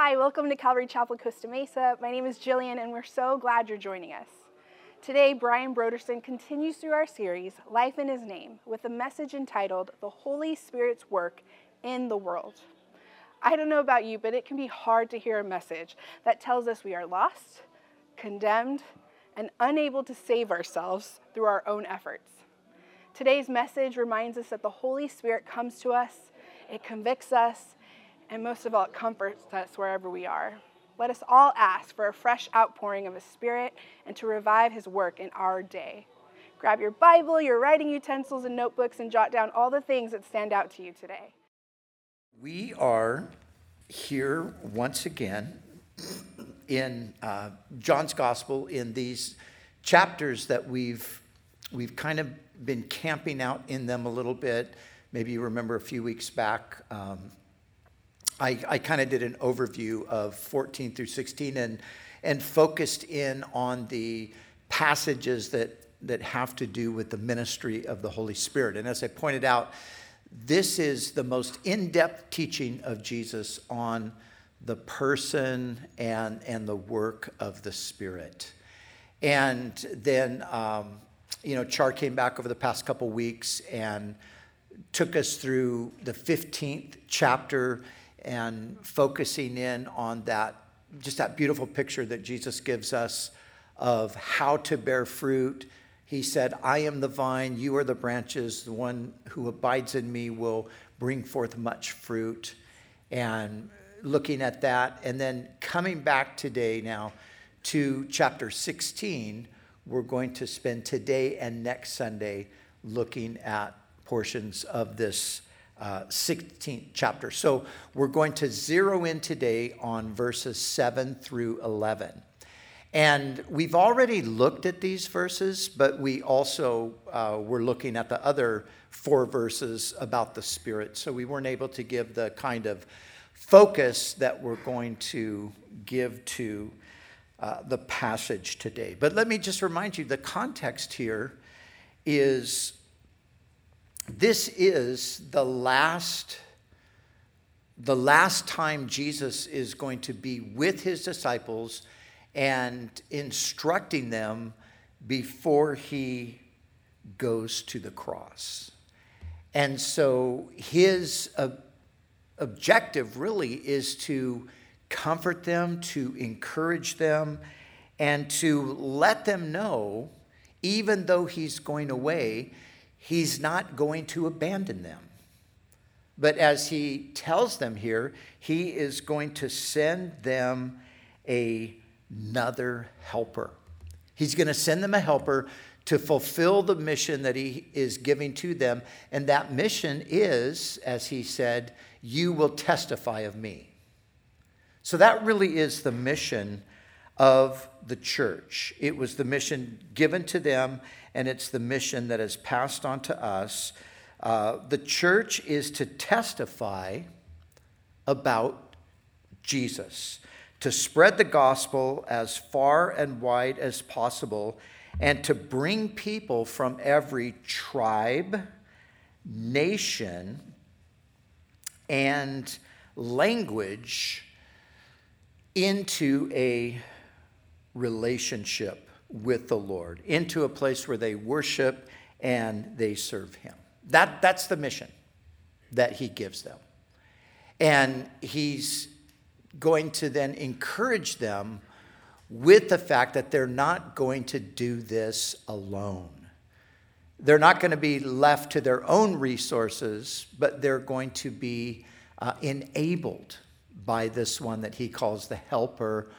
Hi, welcome to Calvary Chapel Costa Mesa. My name is Jillian, and we're so glad you're joining us. Today, Brian Broderson continues through our series, Life in His Name, with a message entitled The Holy Spirit's Work in the World. I don't know about you, but it can be hard to hear a message that tells us we are lost, condemned, and unable to save ourselves through our own efforts. Today's message reminds us that the Holy Spirit comes to us, it convicts us, and most of all, it comforts us wherever we are. Let us all ask for a fresh outpouring of His Spirit and to revive His work in our day. Grab your Bible, your writing utensils, and notebooks and jot down all the things that stand out to you today. We are here once again in uh, John's Gospel in these chapters that we've we've kind of been camping out in them a little bit. Maybe you remember a few weeks back. Um, I, I kind of did an overview of 14 through 16 and, and focused in on the passages that, that have to do with the ministry of the Holy Spirit. And as I pointed out, this is the most in depth teaching of Jesus on the person and, and the work of the Spirit. And then, um, you know, Char came back over the past couple weeks and took us through the 15th chapter and focusing in on that, just that beautiful picture that Jesus gives us of how to bear fruit. He said, I am the vine, you are the branches. The one who abides in me will bring forth much fruit. And looking at that, and then coming back today now to chapter 16, we're going to spend today and next Sunday looking at portions of this uh, 16th chapter. So we're going to zero in today on verses 7 through 11. And we've already looked at these verses, but we also uh, were looking at the other four verses about the Spirit. So we weren't able to give the kind of focus that we're going to give to uh, the passage today. But let me just remind you the context here is this is the last the last time Jesus is going to be with his disciples and instructing them before he goes to the cross. And so his uh, objective really is to comfort them, to encourage them, and to let them know, even though he's going away, he's not going to abandon them. But as he tells them here, he is going to send them a, another helper. He's going to send them a helper to fulfill the mission that he is giving to them. And that mission is, as he said, you will testify of me. So that really is the mission of the church. It was the mission given to them, and it's the mission that is passed on to us. Uh, the church is to testify about Jesus, to spread the gospel as far and wide as possible, and to bring people from every tribe, nation, and language into a relationship with the Lord, into a place where they worship and they serve Him. That, that's the mission that He gives them. And He's going to then encourage them with the fact that they're not going to do this alone. They're not going to be left to their own resources, but they're going to be uh, enabled by this one that he calls the helper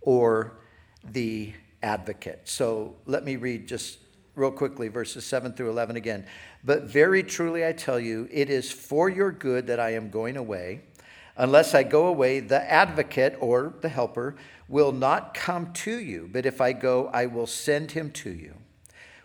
or the advocate. So let me read just real quickly verses 7 through 11 again. But very truly I tell you, it is for your good that I am going away. Unless I go away, the advocate or the helper will not come to you, but if I go, I will send him to you.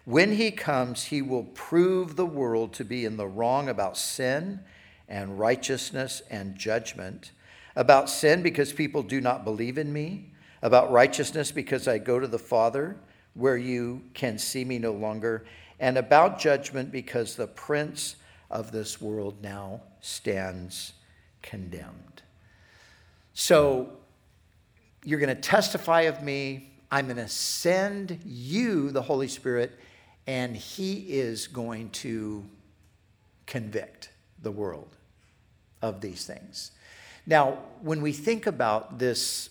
When he comes, he will prove the world to be in the wrong about sin and righteousness and judgment. About sin, because people do not believe in me about righteousness because I go to the Father where you can see me no longer, and about judgment because the prince of this world now stands condemned. So, you're going to testify of me. I'm going to send you the Holy Spirit, and He is going to convict the world of these things. Now, when we think about this,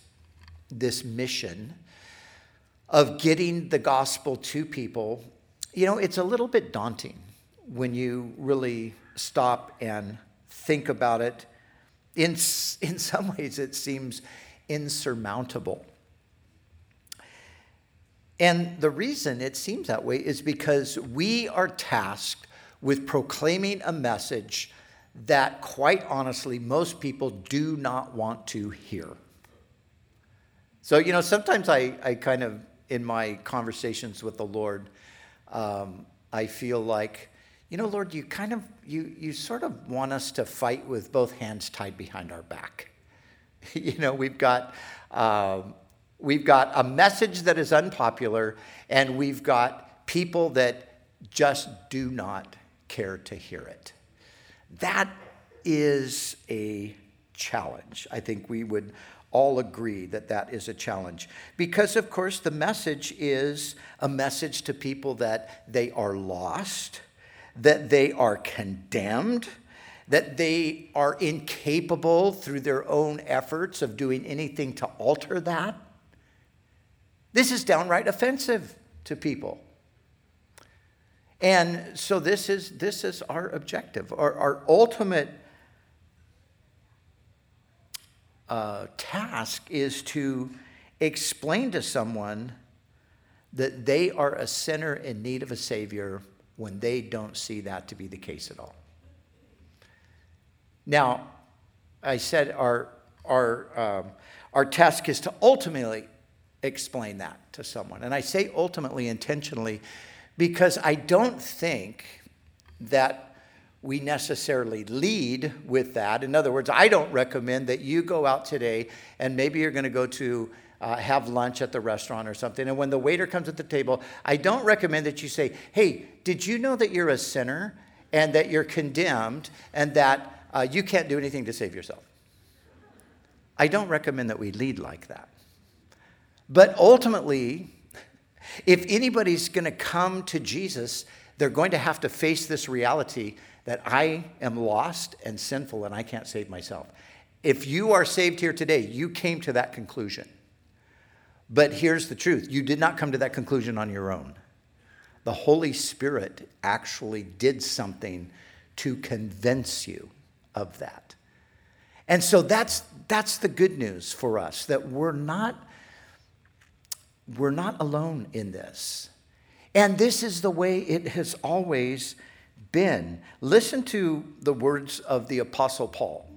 this mission of getting the gospel to people, you know, it's a little bit daunting when you really stop and think about it. In, in some ways, it seems insurmountable. And the reason it seems that way is because we are tasked with proclaiming a message that, quite honestly, most people do not want to hear. So, you know, sometimes I, I kind of, in my conversations with the Lord, um, I feel like, you know, Lord, you kind of, you, you sort of want us to fight with both hands tied behind our back. you know, we've got, um, we've got a message that is unpopular, and we've got people that just do not care to hear it. That is a challenge. I think we would all agree that that is a challenge. Because, of course, the message is a message to people that they are lost, that they are condemned, that they are incapable through their own efforts of doing anything to alter that. This is downright offensive to people. And so this is, this is our objective. Our, our ultimate uh, task is to explain to someone that they are a sinner in need of a Savior when they don't see that to be the case at all. Now, I said our, our, um, our task is to ultimately explain that to someone. And I say ultimately intentionally because I don't think that we necessarily lead with that. In other words, I don't recommend that you go out today and maybe you're going to go to uh, have lunch at the restaurant or something. And when the waiter comes at the table, I don't recommend that you say, Hey, did you know that you're a sinner and that you're condemned and that uh, you can't do anything to save yourself? I don't recommend that we lead like that. But ultimately, if anybody's going to come to Jesus, they're going to have to face this reality that I am lost and sinful and I can't save myself. If you are saved here today, you came to that conclusion. But here's the truth you did not come to that conclusion on your own. The Holy Spirit actually did something to convince you of that. And so that's, that's the good news for us that we're not we're not alone in this. And this is the way it has always been. Listen to the words of the Apostle Paul.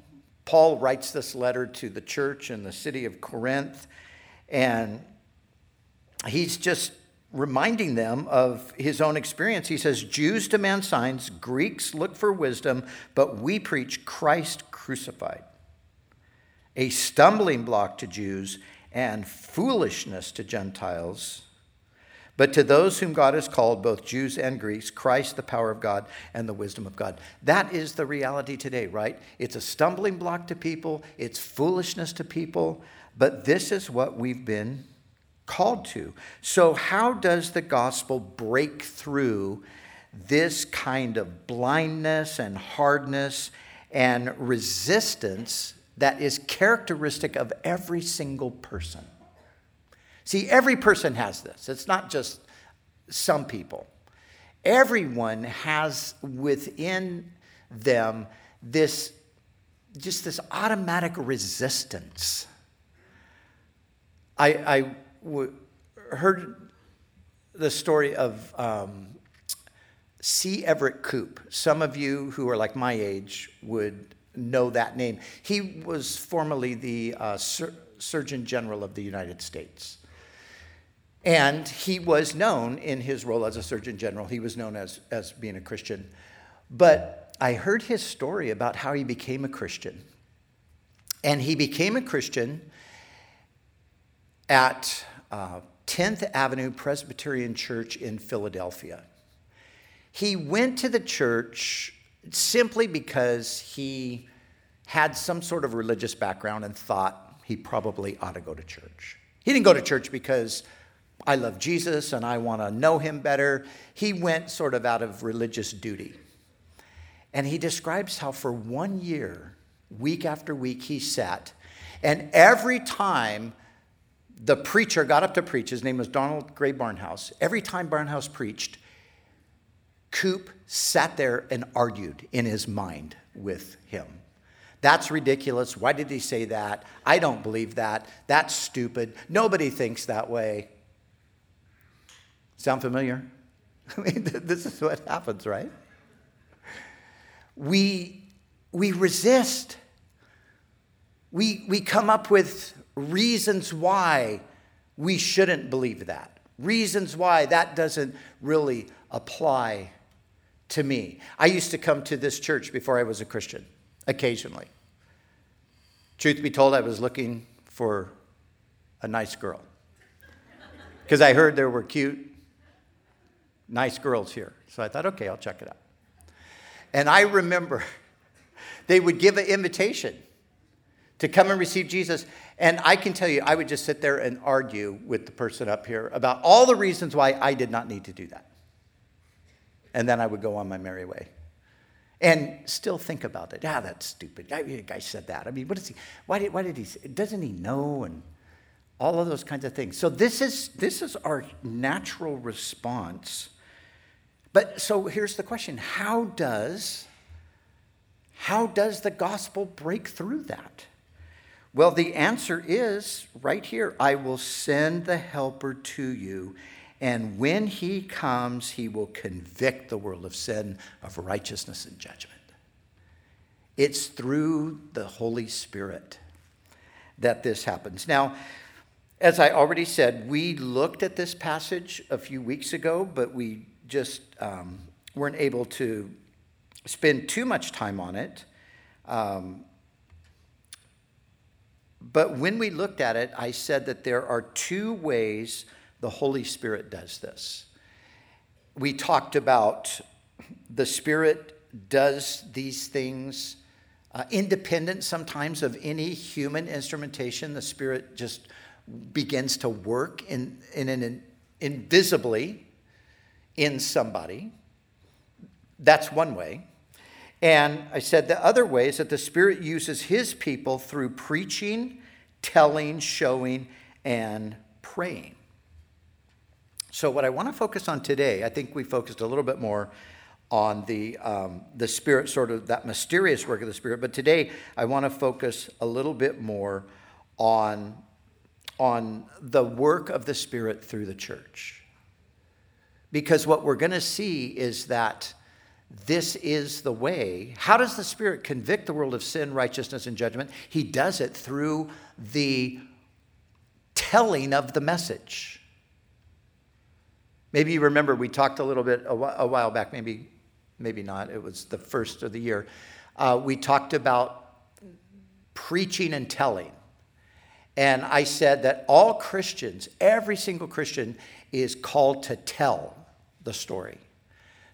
Paul writes this letter to the church in the city of Corinth, and he's just reminding them of his own experience. He says, Jews demand signs, Greeks look for wisdom, but we preach Christ crucified, a stumbling block to Jews and foolishness to Gentiles. But to those whom God has called, both Jews and Greeks, Christ, the power of God and the wisdom of God. That is the reality today, right? It's a stumbling block to people, it's foolishness to people, but this is what we've been called to. So, how does the gospel break through this kind of blindness and hardness and resistance that is characteristic of every single person. See, every person has this, it's not just some people. Everyone has within them this just this automatic resistance. I, I w- heard the story of um, C. Everett Koop. Some of you who are like my age would know that name. He was formerly the uh, Sur- Surgeon General of the United States. And he was known in his role as a Surgeon General, he was known as, as being a Christian. But I heard his story about how he became a Christian. And he became a Christian at uh, 10th Avenue Presbyterian Church in Philadelphia. He went to the church simply because he had some sort of religious background and thought he probably ought to go to church. He didn't go to church because I love Jesus and I want to know him better. He went sort of out of religious duty. And he describes how for one year, week after week, he sat. And every time the preacher got up to preach, his name was Donald Grey Barnhouse, every time Barnhouse preached, Koop sat there and argued in his mind with him. That's ridiculous. Why did he say that? I don't believe that. That's stupid. Nobody thinks that way. Sound familiar? I mean, this is what happens, right? We, we resist. We, we come up with reasons why we shouldn't believe that, reasons why that doesn't really apply to me. I used to come to this church before I was a Christian, occasionally. Truth be told, I was looking for a nice girl because I heard there were cute, nice girls here. So I thought, okay, I'll check it out. And I remember they would give an invitation to come and receive Jesus. And I can tell you, I would just sit there and argue with the person up here about all the reasons why I did not need to do that. And then I would go on my merry way. And still think about it. Ah, that's stupid. The guy said that. I mean, what is he? Why did, why did he? Say, doesn't he know? And all of those kinds of things. So this is this is our natural response. But so here's the question: How does how does the gospel break through that? Well, the answer is right here I will send the helper to you, and when he comes, he will convict the world of sin, of righteousness, and judgment. It's through the Holy Spirit that this happens. Now, as I already said, we looked at this passage a few weeks ago, but we just um, weren't able to spend too much time on it. Um, but when we looked at it, I said that there are two ways the Holy Spirit does this. We talked about the Spirit does these things uh, independent sometimes of any human instrumentation. The Spirit just begins to work in, in an invisibly in somebody. That's one way. And I said the other way is that the Spirit uses His people through preaching, telling, showing, and praying. So, what I want to focus on today, I think we focused a little bit more on the, um, the Spirit, sort of that mysterious work of the Spirit, but today I want to focus a little bit more on, on the work of the Spirit through the church. Because what we're going to see is that this is the way. How does the Spirit convict the world of sin, righteousness, and judgment? He does it through the telling of the message. Maybe you remember we talked a little bit a while back, maybe, maybe not, it was the first of the year. Uh, we talked about preaching and telling. And I said that all Christians, every single Christian, is called to tell the story.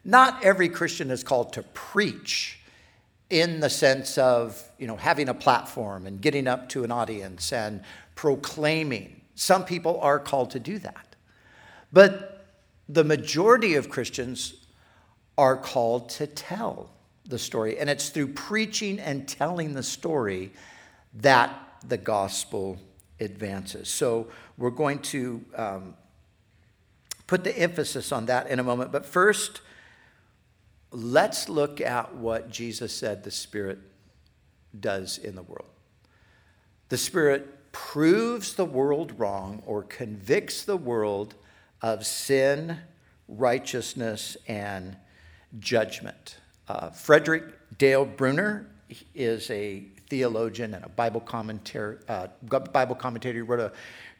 Not every Christian is called to preach in the sense of you know having a platform and getting up to an audience and proclaiming. Some people are called to do that. But the majority of Christians are called to tell the story. And it's through preaching and telling the story that the gospel advances. So we're going to um, put the emphasis on that in a moment. But first, let's look at what Jesus said the Spirit does in the world. The Spirit proves the world wrong or convicts the world of sin, righteousness, and judgment. Uh, Frederick Dale Bruner is a theologian and a Bible commentary. Uh, Bible commentator. He wrote a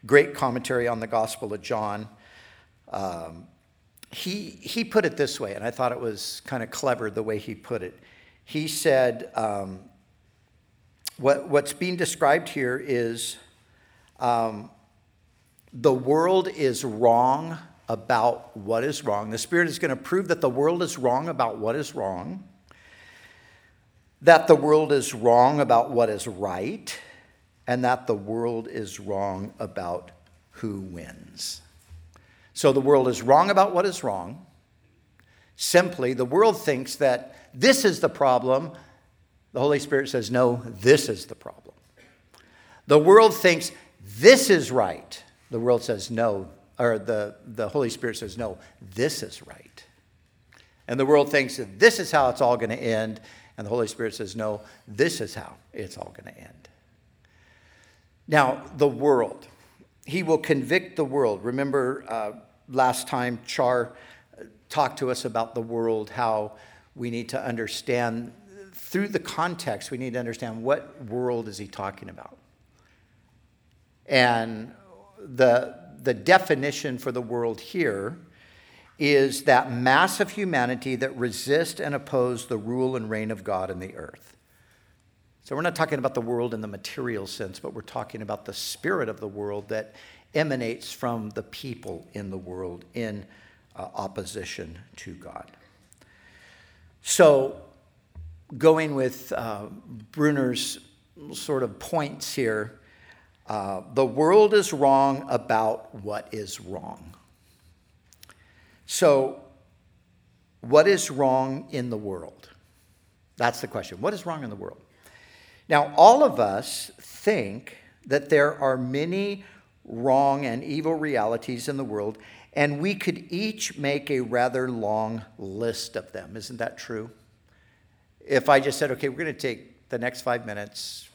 great commentary on the Gospel of John. Um, he, he put it this way, and I thought it was kind of clever the way he put it. He said, um, what, What's being described here is um, the world is wrong about what is wrong. The Spirit is going to prove that the world is wrong about what is wrong, that the world is wrong about what is right, and that the world is wrong about who wins. So the world is wrong about what is wrong. Simply, the world thinks that this is the problem. The Holy Spirit says, no, this is the problem. The world thinks this is right. The world says, no, or the, the Holy Spirit says, no, this is right. And the world thinks that this is how it's all going to end. And the Holy Spirit says, no, this is how it's all going to end. Now, the world. He will convict the world. Remember uh, last time Char talked to us about the world, how we need to understand, through the context, we need to understand what world is he talking about. And the, the definition for the world here is that mass of humanity that resist and oppose the rule and reign of God in the earth. So we're not talking about the world in the material sense, but we're talking about the spirit of the world that emanates from the people in the world in uh, opposition to God. So, going with uh, Bruner's sort of points here, uh, the world is wrong about what is wrong. So, what is wrong in the world? That's the question. What is wrong in the world? Now, all of us think that there are many wrong and evil realities in the world, and we could each make a rather long list of them. Isn't that true? If I just said, okay, we're going to take the next five minutes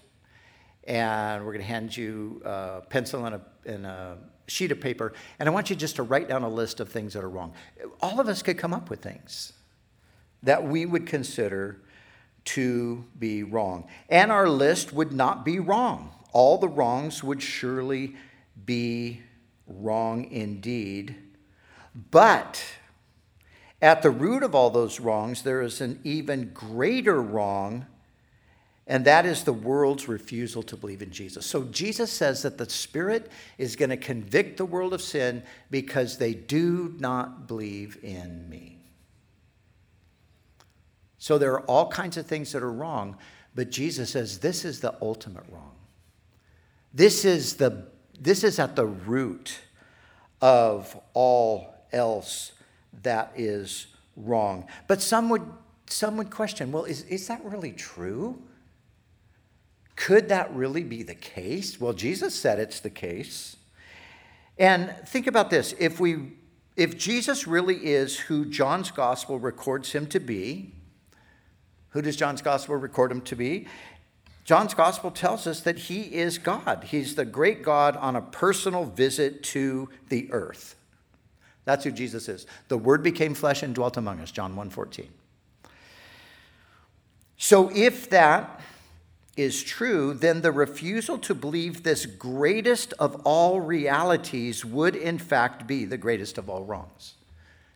and we're going to hand you a pencil and a, and a sheet of paper, and I want you just to write down a list of things that are wrong. All of us could come up with things that we would consider to be wrong. And our list would not be wrong. All the wrongs would surely be wrong indeed. But at the root of all those wrongs, there is an even greater wrong, and that is the world's refusal to believe in Jesus. So Jesus says that the Spirit is going to convict the world of sin because they do not believe in me. So there are all kinds of things that are wrong, but Jesus says this is the ultimate wrong. This is, the, this is at the root of all else that is wrong. But some would, some would question well, is, is that really true? Could that really be the case? Well, Jesus said it's the case. And think about this if, we, if Jesus really is who John's gospel records him to be, who does John's gospel record him to be? John's gospel tells us that he is God. He's the great God on a personal visit to the earth. That's who Jesus is. The word became flesh and dwelt among us, John 1:14. So if that is true, then the refusal to believe this greatest of all realities would in fact be the greatest of all wrongs.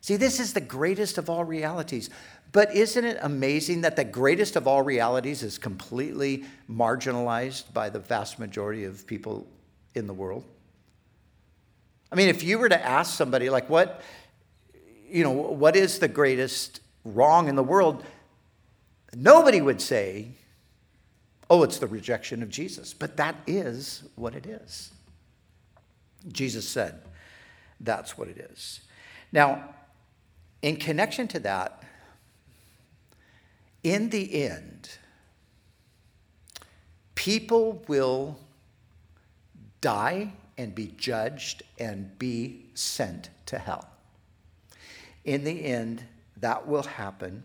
See, this is the greatest of all realities. But isn't it amazing that the greatest of all realities is completely marginalized by the vast majority of people in the world? I mean, if you were to ask somebody, like, what, you know, what is the greatest wrong in the world? Nobody would say, oh, it's the rejection of Jesus. But that is what it is. Jesus said, that's what it is. Now, in connection to that, in the end, people will die and be judged and be sent to hell. In the end, that will happen.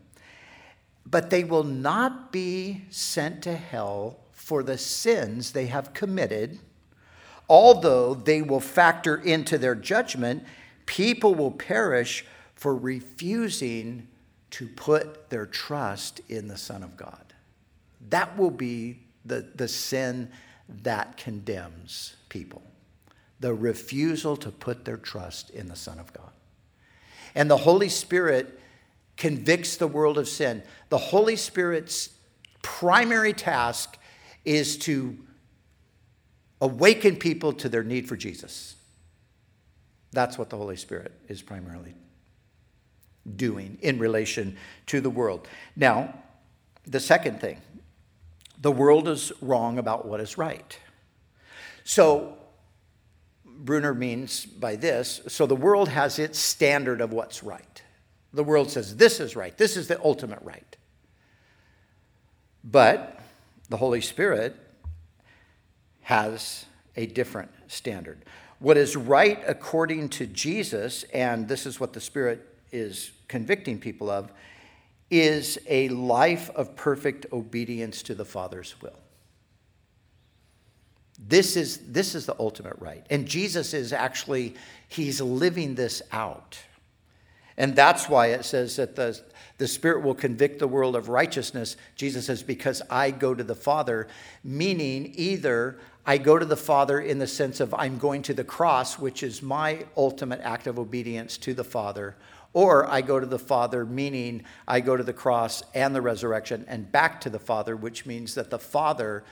But they will not be sent to hell for the sins they have committed, although they will factor into their judgment. People will perish for refusing to put their trust in the Son of God. That will be the, the sin that condemns people the refusal to put their trust in the Son of God. And the Holy Spirit convicts the world of sin. The Holy Spirit's primary task is to awaken people to their need for Jesus. That's what the Holy Spirit is primarily doing in relation to the world. Now, the second thing the world is wrong about what is right. So, Bruner means by this so the world has its standard of what's right. The world says this is right, this is the ultimate right. But the Holy Spirit has a different standard. What is right according to Jesus, and this is what the Spirit is convicting people of, is a life of perfect obedience to the Father's will. This is, this is the ultimate right. And Jesus is actually, he's living this out. And that's why it says that the, the Spirit will convict the world of righteousness. Jesus says, because I go to the Father, meaning either I go to the Father in the sense of I'm going to the cross, which is my ultimate act of obedience to the Father, or I go to the Father, meaning I go to the cross and the resurrection and back to the Father, which means that the Father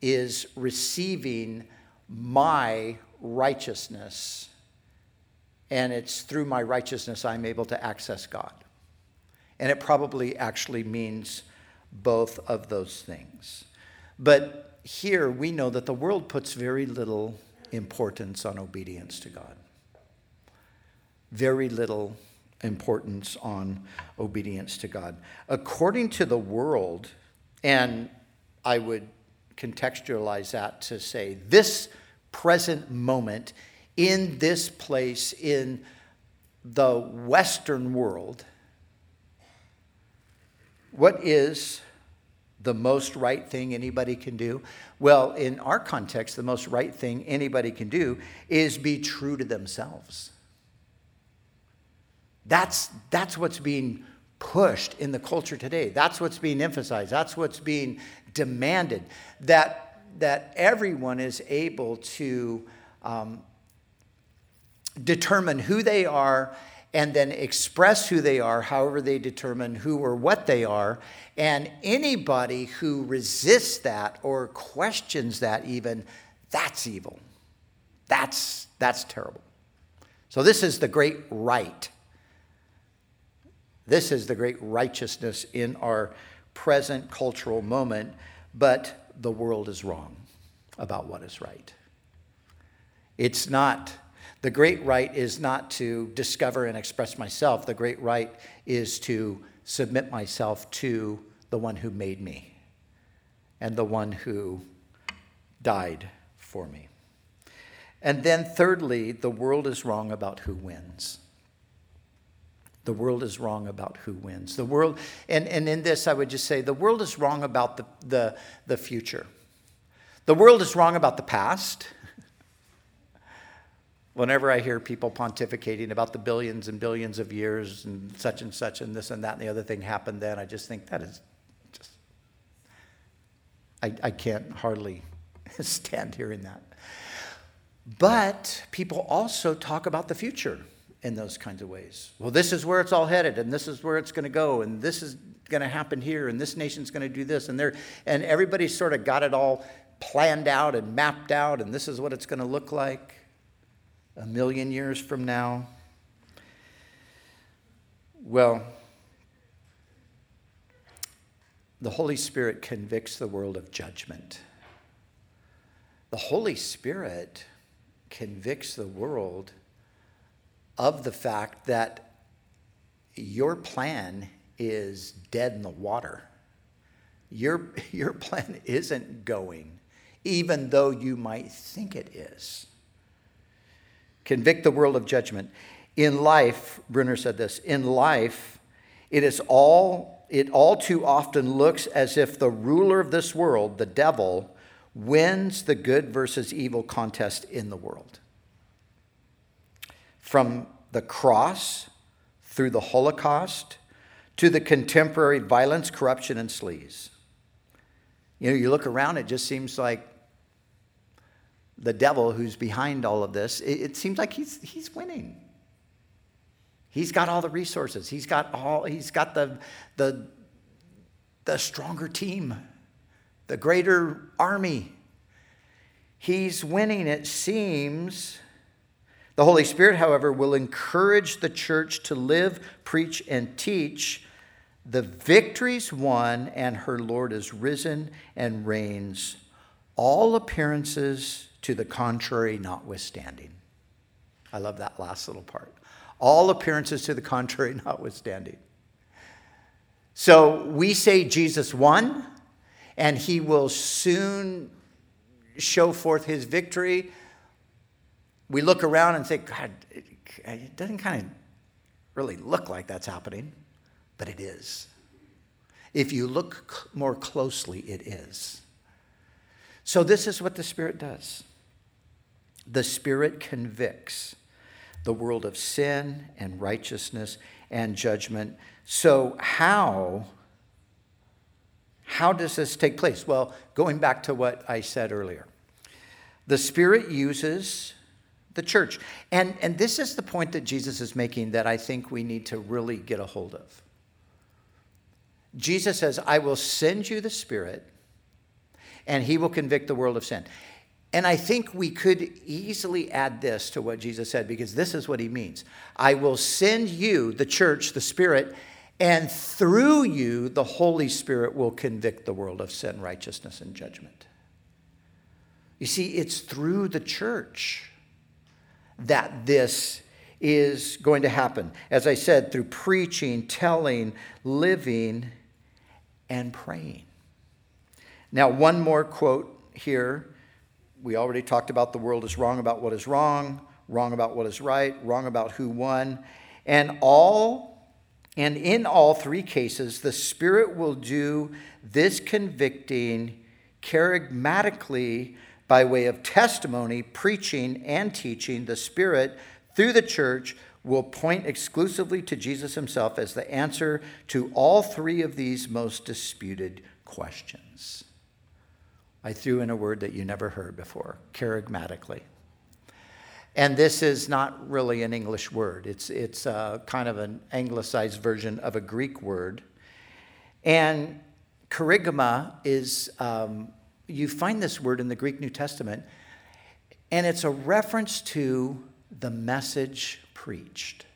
is receiving my righteousness. And it's through my righteousness I'm able to access God. And it probably actually means both of those things. But here we know that the world puts very little importance on obedience to God. Very little importance on obedience to God. According to the world, and I would contextualize that to say this present moment in this place in the Western world, what is the most right thing anybody can do? Well, in our context, the most right thing anybody can do is be true to themselves. That's, that's what's being pushed in the culture today. That's what's being emphasized. That's what's being demanded. That, that everyone is able to um, determine who they are and then express who they are, however they determine who or what they are. And anybody who resists that or questions that, even, that's evil. That's, that's terrible. So, this is the great right this is the great righteousness in our present cultural moment, but the world is wrong about what is right. It's not, the great right is not to discover and express myself. The great right is to submit myself to the one who made me and the one who died for me. And then, thirdly, the world is wrong about who wins. The world is wrong about who wins. The world, and, and in this, I would just say the world is wrong about the, the, the future. The world is wrong about the past. Whenever I hear people pontificating about the billions and billions of years and such and such and this and that and the other thing happened then, I just think that is just, I, I can't hardly stand hearing that. But people also talk about the future in those kinds of ways. Well, this is where it's all headed, and this is where it's going to go, and this is going to happen here, and this nation's going to do this, and there, and everybody's sort of got it all planned out and mapped out, and this is what it's going to look like a million years from now. Well, the Holy Spirit convicts the world of judgment. The Holy Spirit convicts the world of the fact that your plan is dead in the water. Your, your plan isn't going, even though you might think it is. Convict the world of judgment. In life, Bruner said this in life, it is all, it all too often looks as if the ruler of this world, the devil, wins the good versus evil contest in the world. From the cross through the Holocaust to the contemporary violence, corruption, and sleaze. You know, you look around, it just seems like the devil who's behind all of this, it, it seems like he's, he's winning. He's got all the resources. He's got all, he's got the, the, the stronger team, the greater army. He's winning, it seems, the Holy Spirit, however, will encourage the church to live, preach, and teach the victories won, and her Lord is risen and reigns. All appearances to the contrary notwithstanding. I love that last little part. All appearances to the contrary notwithstanding. So we say Jesus won, and he will soon show forth his victory. We look around and say, God, it doesn't kind of really look like that's happening, but it is. If you look more closely, it is. So, this is what the Spirit does the Spirit convicts the world of sin and righteousness and judgment. So, how? How does this take place? Well, going back to what I said earlier, the Spirit uses the church. And, and this is the point that Jesus is making that I think we need to really get a hold of. Jesus says, I will send you the Spirit, and he will convict the world of sin. And I think we could easily add this to what Jesus said because this is what he means I will send you, the church, the Spirit, and through you, the Holy Spirit will convict the world of sin, righteousness, and judgment. You see, it's through the church that this is going to happen. As I said, through preaching, telling, living, and praying. Now, one more quote here. We already talked about the world is wrong about what is wrong, wrong about what is right, wrong about who won. And all and in all three cases, the Spirit will do this convicting kerygmatically by way of testimony, preaching, and teaching. The Spirit, through the church, will point exclusively to Jesus himself as the answer to all three of these most disputed questions. I threw in a word that you never heard before kerygmatically. And this is not really an English word, it's, it's kind of an anglicized version of a Greek word. And kerygma is, um, you find this word in the Greek New Testament, and it's a reference to the message preached.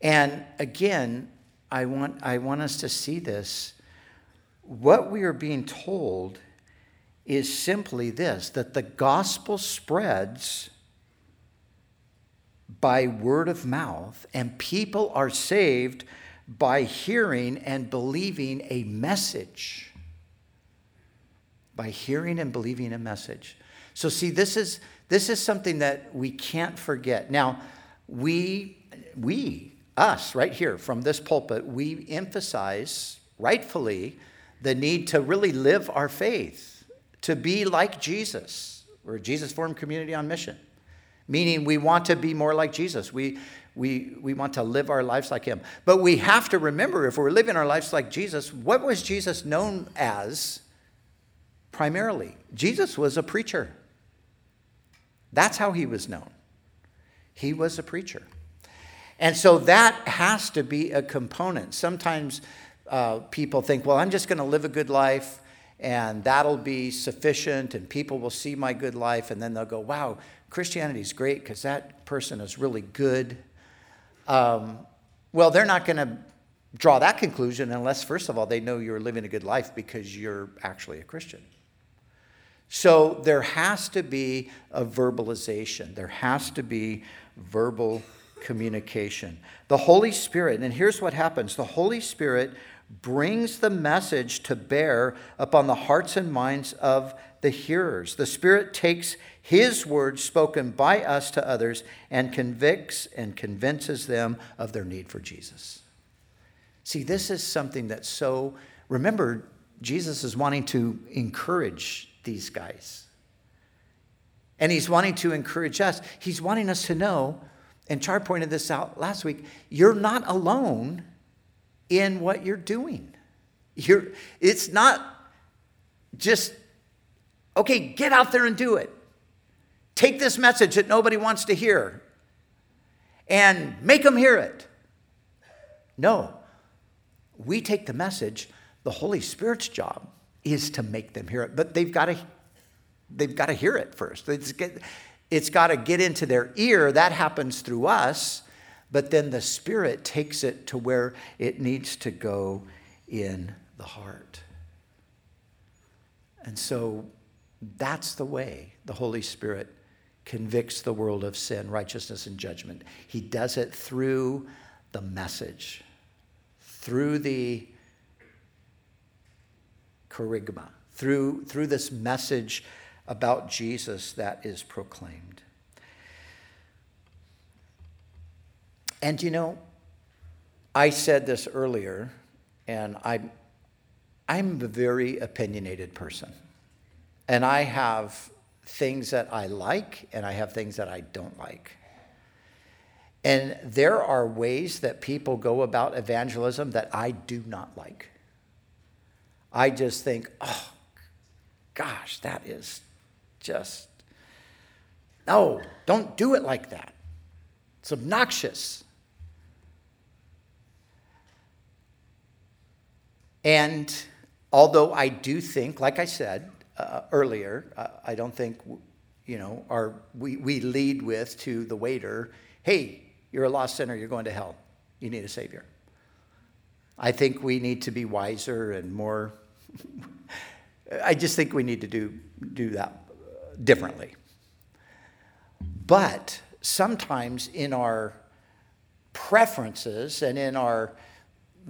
And again, I want, I want us to see this. What we are being told is simply this that the gospel spreads by word of mouth, and people are saved by hearing and believing a message. By hearing and believing a message. So, see, this is, this is something that we can't forget. Now, we, we, us, right here from this pulpit, we emphasize rightfully the need to really live our faith to be like Jesus. We're a Jesus formed community on mission, meaning we want to be more like Jesus. We, we, we want to live our lives like him. But we have to remember if we're living our lives like Jesus, what was Jesus known as primarily? Jesus was a preacher. That's how he was known. He was a preacher. And so that has to be a component. Sometimes uh, people think, well, I'm just going to live a good life and that'll be sufficient, and people will see my good life, and then they'll go, wow, Christianity is great because that person is really good. Um, well, they're not going to draw that conclusion unless, first of all, they know you're living a good life because you're actually a Christian. So there has to be a verbalization, there has to be verbal communication. The Holy Spirit, and here's what happens the Holy Spirit brings the message to bear upon the hearts and minds of the hearers. The Spirit takes His words spoken by us to others and convicts and convinces them of their need for Jesus. See, this is something that's so, remember, Jesus is wanting to encourage these guys. And he's wanting to encourage us. He's wanting us to know, and Char pointed this out last week, you're not alone in what you're doing. You're, it's not just, okay, get out there and do it. Take this message that nobody wants to hear and make them hear it. No, we take the message, the Holy Spirit's job is to make them hear it, but they've got to they've got to hear it first. It's, it's got to get into their ear. That happens through us but then the Spirit takes it to where it needs to go in the heart. And so That's the way the Holy Spirit convicts the world of sin, righteousness, and judgment. He does it through the message, through the kerygma, through, through this message about Jesus that is proclaimed. And you know, I said this earlier, and I'm, I'm a very opinionated person. And I have things that I like, and I have things that I don't like. And there are ways that people go about evangelism that I do not like. I just think, oh, gosh, that is just, no, don't do it like that. It's obnoxious. And although I do think, like I said uh, earlier, uh, I don't think, you know, our, we, we lead with to the waiter, hey, you're a lost sinner, you're going to hell. You need a Savior. I think we need to be wiser and more. I just think we need to do, do that differently. But sometimes in our preferences and in our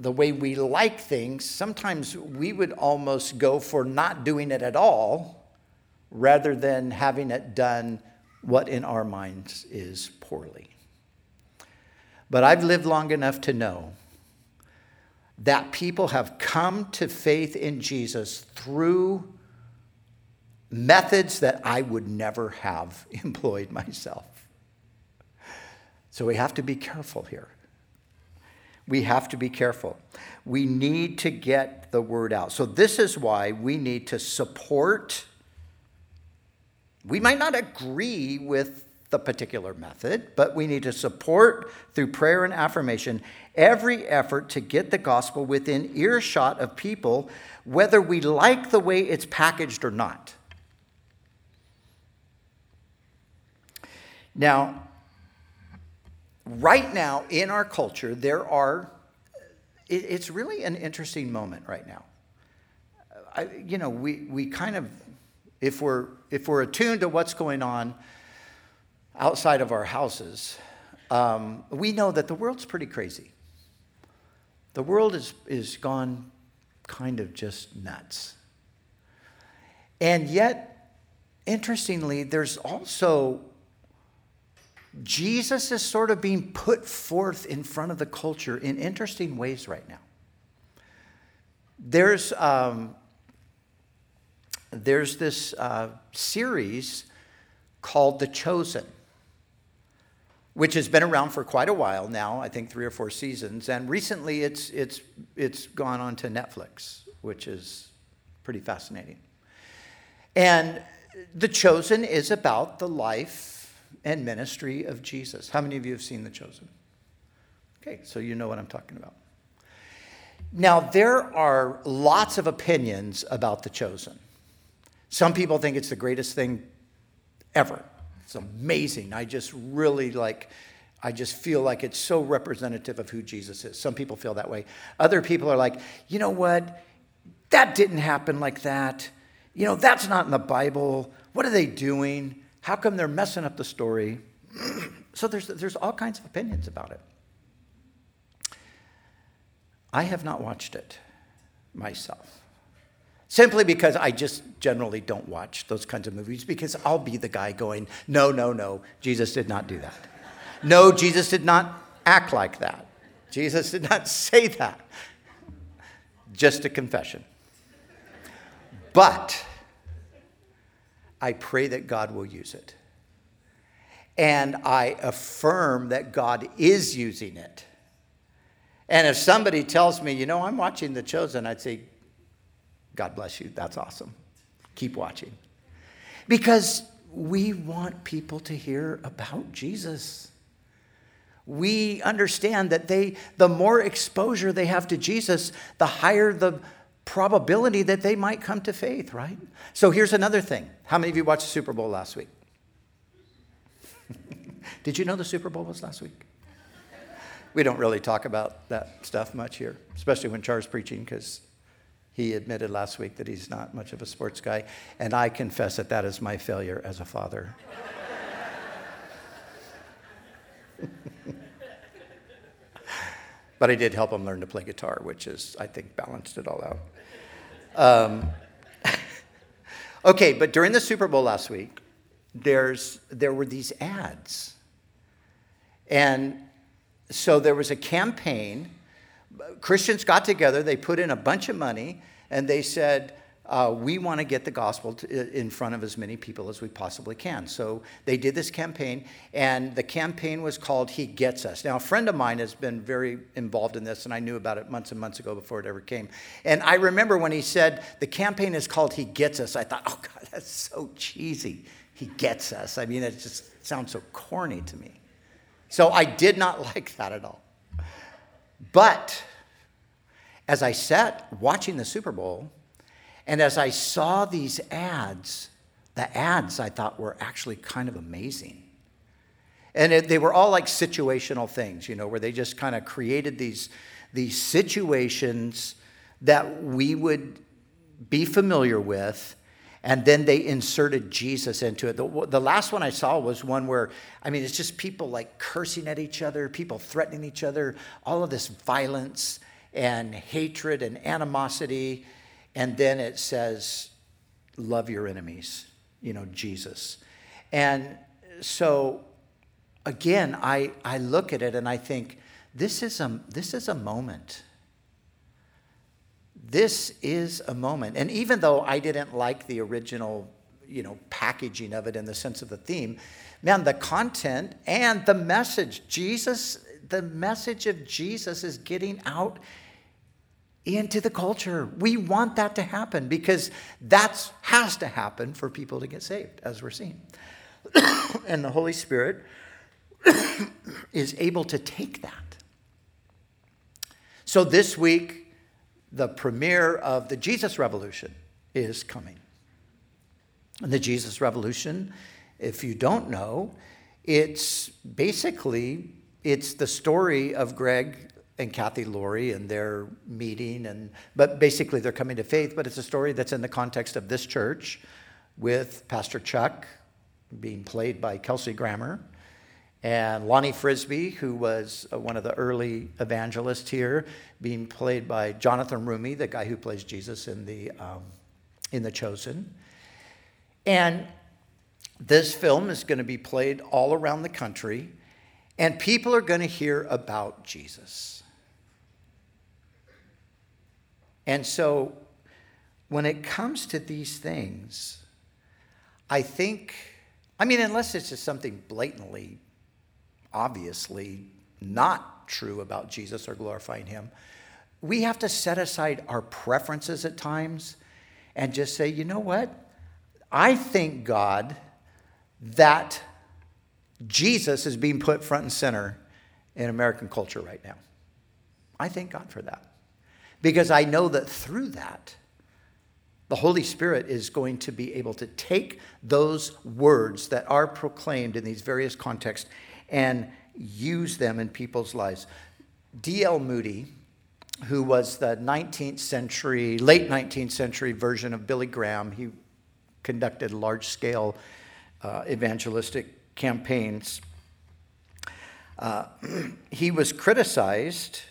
the way we like things, sometimes we would almost go for not doing it at all rather than having it done what in our minds is poorly. But I've lived long enough to know that people have come to faith in Jesus through methods that I would never have employed myself. So we have to be careful here we have to be careful. We need to get the word out. So, this is why we need to support. We might not agree with the particular method, but we need to support through prayer and affirmation every effort to get the gospel within earshot of people, whether we like the way it's packaged or not. Now, right now in our culture, there are, it, it's really an interesting moment right now. I, you know, we, we kind of, if we're, if we're attuned to what's going on outside of our houses, um, we know that the world's pretty crazy. The world is, is gone kind of just nuts. And yet, interestingly, there's also Jesus is sort of being put forth in front of the culture in interesting ways right now. There's, um, there's this uh, series called The Chosen, which has been around for quite a while now, I think three or four seasons. And recently it's, it's, it's gone on to Netflix, which is pretty fascinating. And The Chosen is about the life and ministry of Jesus. How many of you have seen The Chosen? Okay, so you know what I'm talking about. Now, there are lots of opinions about The Chosen. Some people think it's the greatest thing ever. It's amazing. I just really like, I just feel like it's so representative of who Jesus is. Some people feel that way. Other people are like, you know what? That didn't happen like that. You know, that's not in the Bible. What are they doing? How come they're messing up the story? so there's, there's all kinds of opinions about it. I have not watched it myself. Simply because I just generally don't watch those kinds of movies because I'll be the guy going, no, no, no, Jesus did not do that. No, Jesus did not act like that. Jesus did not say that. Just a confession. But I pray that God will use it. And I affirm that God is using it. And if somebody tells me, you know, I'm watching The Chosen, I'd say, God bless you. That's awesome. Keep watching. Because we want people to hear about Jesus. We understand that they, the more exposure they have to Jesus, the higher the probability that they might come to faith, right? So here's another thing. How many of you watched the Super Bowl last week? Did you know the Super Bowl was last week? We don't really talk about that stuff much here, especially when Char's preaching, because He admitted last week that he's not much of a sports guy, and I confess that that is my failure as a father. but I did help him learn to play guitar, which is, I think, balanced it all out. Um, okay, but during the Super Bowl last week, there's, there were these ads. And so there was a campaign Christians got together, they put in a bunch of money, and they said, uh, we want to get the gospel to, in front of as many people as we possibly can. So they did this campaign, and the campaign was called He Gets Us. Now, a friend of mine has been very involved in this, and I knew about it months and months ago before it ever came. And I remember when he said, The campaign is called He Gets Us, I thought, oh, God, that's so cheesy. He gets us. I mean, it just sounds so corny to me. So I did not like that at all. But as I sat watching the Super Bowl, and as I saw these ads, the ads I thought were actually kind of amazing. And it, they were all like situational things, you know, where they just kind of created these, these situations that we would be familiar with and then they inserted Jesus into it. The, the, last one I saw was one where, I mean, it's just people like cursing at each other, people threatening each other, all of this violence and hatred and animosity. And then it says, love your enemies, you know, Jesus. And so, again, I, I look at it and I think, this is a, this is a moment this is a moment. And even though I didn't like the original, you know, packaging of it in the sense of the theme, man, the content and the message, Jesus, the message of Jesus is getting out into the culture. We want that to happen because that has to happen for people to get saved, as we're seeing. and the Holy Spirit is able to take that. So this week, the premiere of the Jesus Revolution is coming. And the Jesus Revolution, if you don't know, it's basically it's the story of Greg and Cathe Laurie and their meeting and but basically they're coming to faith, but it's a story that's in the context of this church with Pastor Chuck being played by Kelsey Grammer and Lonnie Frisbee, who was uh, one of the early evangelists here, being played by Jonathan Roumie, the guy who plays Jesus in the, um, in the Chosen. And this film is going to be played all around the country, and people are going to hear about Jesus. And so, when it comes to these things, I think, I mean, unless it's just something blatantly obviously not true about Jesus or glorifying him, we have to set aside our preferences at times and just say, you know what? I thank God that Jesus is being put front and center in American culture right now. I thank God for that. Because I know that through that, the Holy Spirit is going to be able to take those words that are proclaimed in these various contexts and use them in people's lives. D.L. Moody, who was the 19th century, late 19th century version of Billy Graham, he conducted large scale uh, evangelistic campaigns. Uh, he was criticized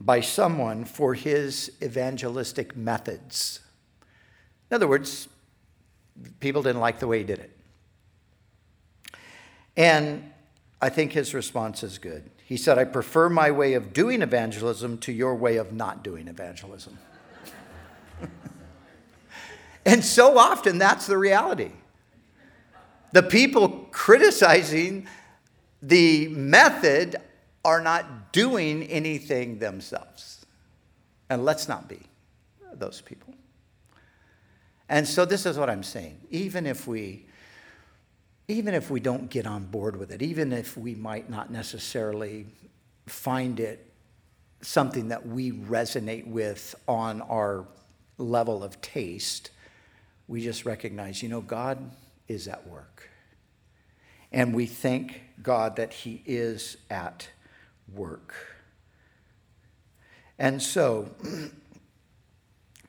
by someone for his evangelistic methods. In other words, people didn't like the way he did it. And I think his response is good. He said, I prefer my way of doing evangelism to your way of not doing evangelism. and so often that's the reality. The people criticizing the method are not doing anything themselves. And let's not be those people. And so, this is what I'm saying. Even if we even if we don't get on board with it, even if we might not necessarily find it something that we resonate with on our level of taste, we just recognize, you know, God is at work. And we thank God that He is at work. And so,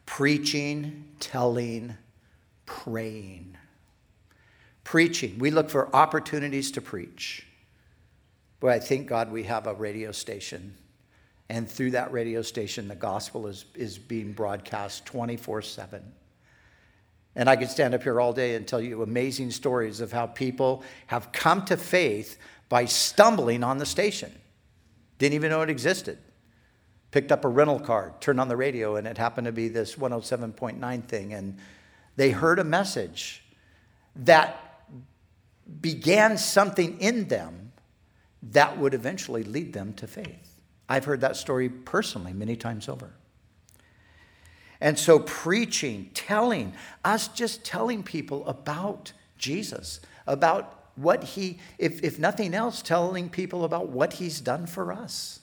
preaching, telling, praying. Preaching. We look for opportunities to preach. But I thank God we have a radio station. And through that radio station, the gospel is, is being broadcast 24 7. And I could stand up here all day and tell you amazing stories of how people have come to faith by stumbling on the station. Didn't even know it existed. Picked up a rental car, turned on the radio, and it happened to be this 107.9 thing. And they heard a message that began something in them that would eventually lead them to faith. I've heard that story personally many times over. And so, preaching, telling, us just telling people about Jesus, about what he, if, if nothing else, telling people about what he's done for us.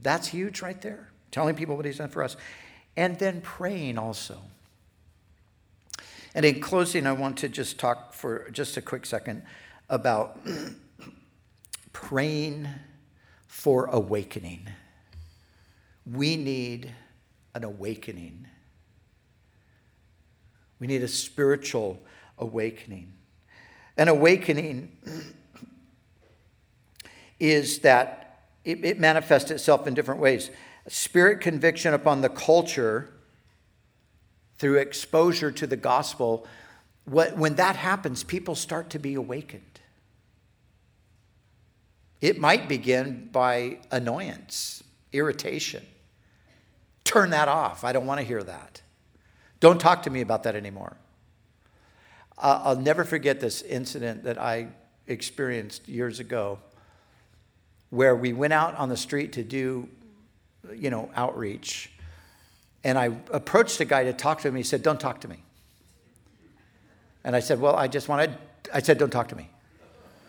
That's huge right there. Telling people what he's done for us. And then praying also. And in closing, I want to just talk for just a quick second about praying for awakening. We need an awakening. We need a spiritual awakening. An awakening is that it, it manifests itself in different ways. Spirit conviction upon the culture through exposure to the gospel. What, when that happens, people start to be awakened. It might begin by annoyance, irritation. Turn that off. I don't want to hear that. Don't talk to me about that anymore. I'll never forget this incident that I experienced years ago where we went out on the street to do, you know, outreach. And I approached a guy to talk to him. He said, Don't talk to me. And I said, Well, I just wanted, I said, Don't talk to me.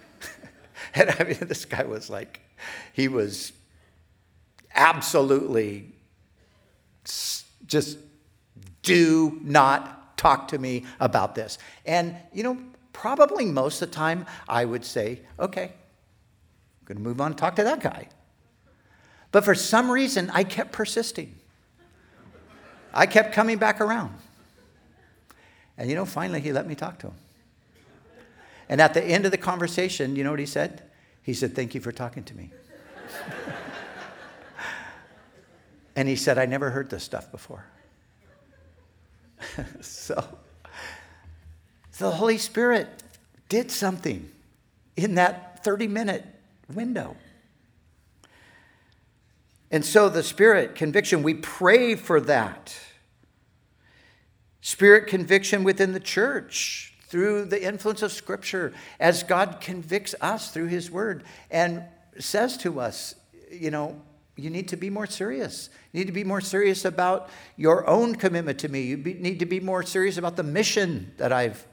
and I mean, this guy was like, he was absolutely just do not talk to me about this. And, you know, probably most of the time I would say, okay, I'm going to move on and talk to that guy. But for some reason, I kept persisting. I kept coming back around. And, you know, finally he let me talk to him. And at the end of the conversation, you know what he said? He said, Thank you for talking to me. And he said, I never heard this stuff before. so, the Holy Spirit did something in that 30 minute window. And so the Spirit conviction, we pray for that. Spirit conviction within the church through the influence of Scripture as God convicts us through His Word and says to us, you know, you need to be more serious. You need to be more serious about your own commitment to me. You be, need to be more serious about the mission that I've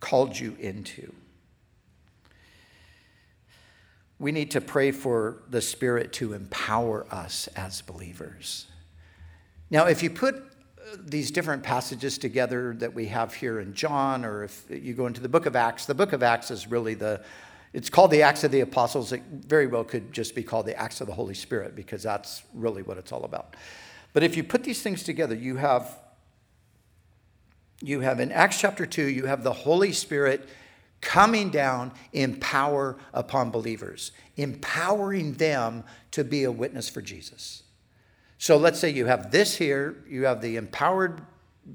called you into. We need to pray for the Spirit to empower us as believers. Now, if you put uh, these different passages together that we have here in John, or if you go into the book of Acts, the book of Acts is really the it's called the Acts of the Apostles. It very well could just be called the Acts of the Holy Spirit because that's really what it's all about. But if you put these things together, you have you have in Acts chapter 2, you have the Holy Spirit coming down in power upon believers, empowering them to be a witness for Jesus. So let's say you have this here, you have the empowered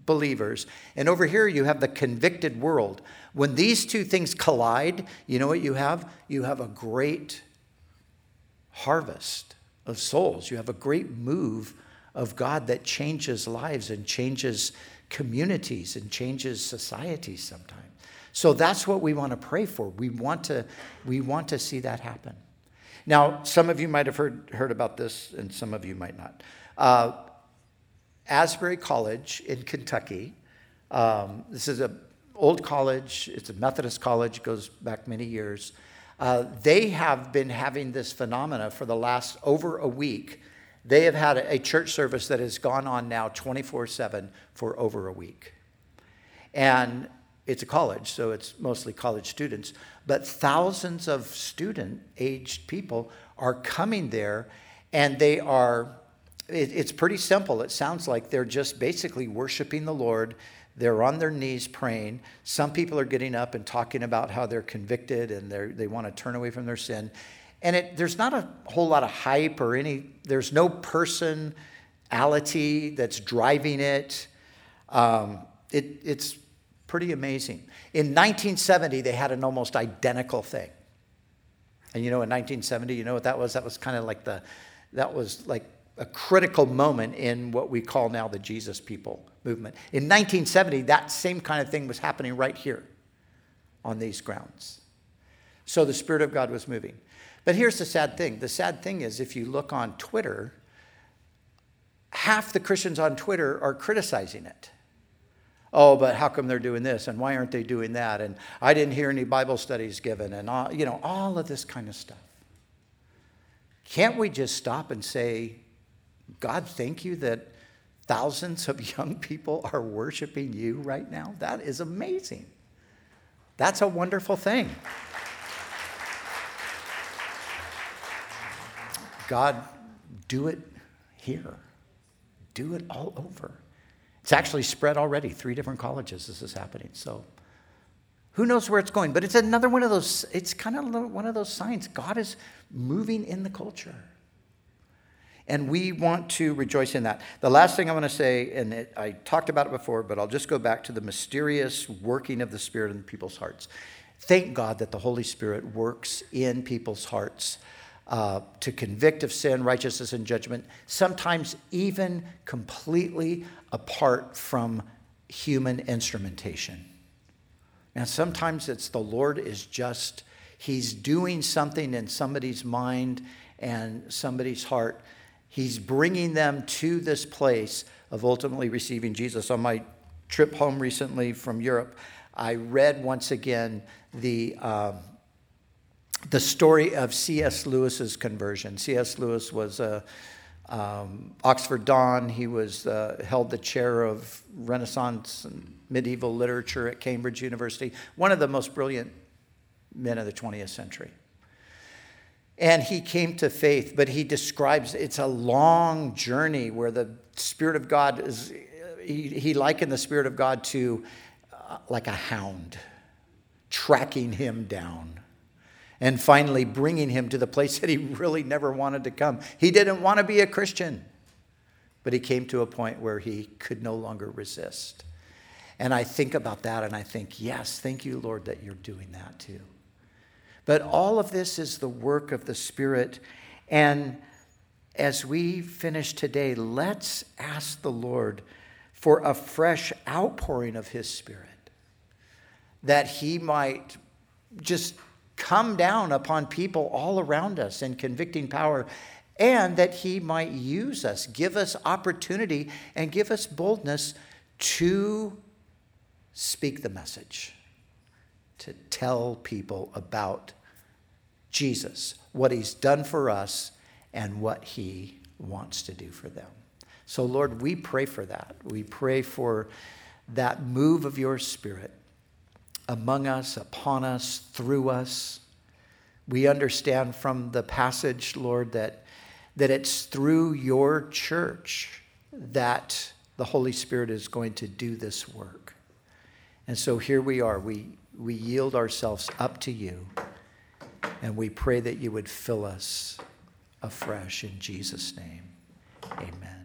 believers, and over here you have the convicted world. When these two things collide, you know what you have? You have a great harvest of souls. You have a great move of God that changes lives and changes communities and changes societies sometimes. So that's what we want to pray for. We want to, we want to see that happen. Now, some of you might have heard, heard about this, and some of you might not. Uh, Asbury College in Kentucky, um, this is a old college, it's a Methodist college, goes back many years. Uh, they have been having this phenomena for the last over a week. They have had a church service that has gone on now 24 7 for over a week. And it's a college, so it's mostly college students, but thousands of student aged people are coming there And they are, it, it's pretty simple. It sounds like they're just basically worshiping the Lord. They're on their knees praying. Some people are getting up and talking about how they're convicted and they they want to turn away from their sin. And it, there's not a whole lot of hype or any, there's no personality that's driving it. Um, it it's pretty amazing. In 1970, they had an almost identical thing. And you know, in 1970, you know what that was? That was kind of like the, that was like a critical moment in what we call now the Jesus people movement. In 1970, that same kind of thing was happening right here on these grounds. So the Spirit of God was moving. But here's the sad thing the sad thing is, if you look on Twitter, half the Christians on Twitter are criticizing it. Oh, but how come they're doing this? And why aren't they doing that? And I didn't hear any Bible studies given, and all, you know, all of this kind of stuff. Can't we just stop and say, God, thank you that thousands of young people are worshiping you right now? That is amazing. That's a wonderful thing. God, do it here. Do it all over. It's actually spread already. Three different colleges this is happening. So who knows where it's going? But it's another one of those, it's kind of one of those signs. God is moving in the culture. And we want to rejoice in that. The last thing I want to say, and it, I talked about it before, but I'll just go back to the mysterious working of the Spirit in people's hearts. Thank God that the Holy Spirit works in people's hearts uh, to convict of sin, righteousness, and judgment, sometimes even completely apart from human instrumentation. Now, sometimes it's the Lord is just, He's doing something in somebody's mind and somebody's heart. He's bringing them to this place of ultimately receiving Jesus. On my trip home recently from Europe, I read once again the. Um, the story of C.S. Lewis's conversion. C.S. Lewis was a um, Oxford Don. He was uh, held the chair of Renaissance and medieval literature at Cambridge University. One of the most brilliant men of the 20th century. And he came to faith, but he describes it's a long journey where the Spirit of God is, he, he likened the Spirit of God to uh, like a hound tracking him down and finally bringing him to the place that he really never wanted to come. He didn't want to be a Christian, but he came to a point where he could no longer resist. And I think about that and I think, yes, thank you, Lord, that you're doing that too. But all of this is the work of the Spirit. And as we finish today, let's ask the Lord for a fresh outpouring of His Spirit, that He might just come down upon people all around us in convicting power, and that He might use us, give us opportunity, and give us boldness to speak the message, to tell people about Jesus, what He's done for us, and what He wants to do for them. So, Lord, we pray for that. We pray for that move of your Spirit among us, upon us, through us. We understand from the passage, Lord, that, that it's through your church that the Holy Spirit is going to do this work. And so here we are. We, we yield ourselves up to you, and we pray that you would fill us afresh in Jesus' name. Amen.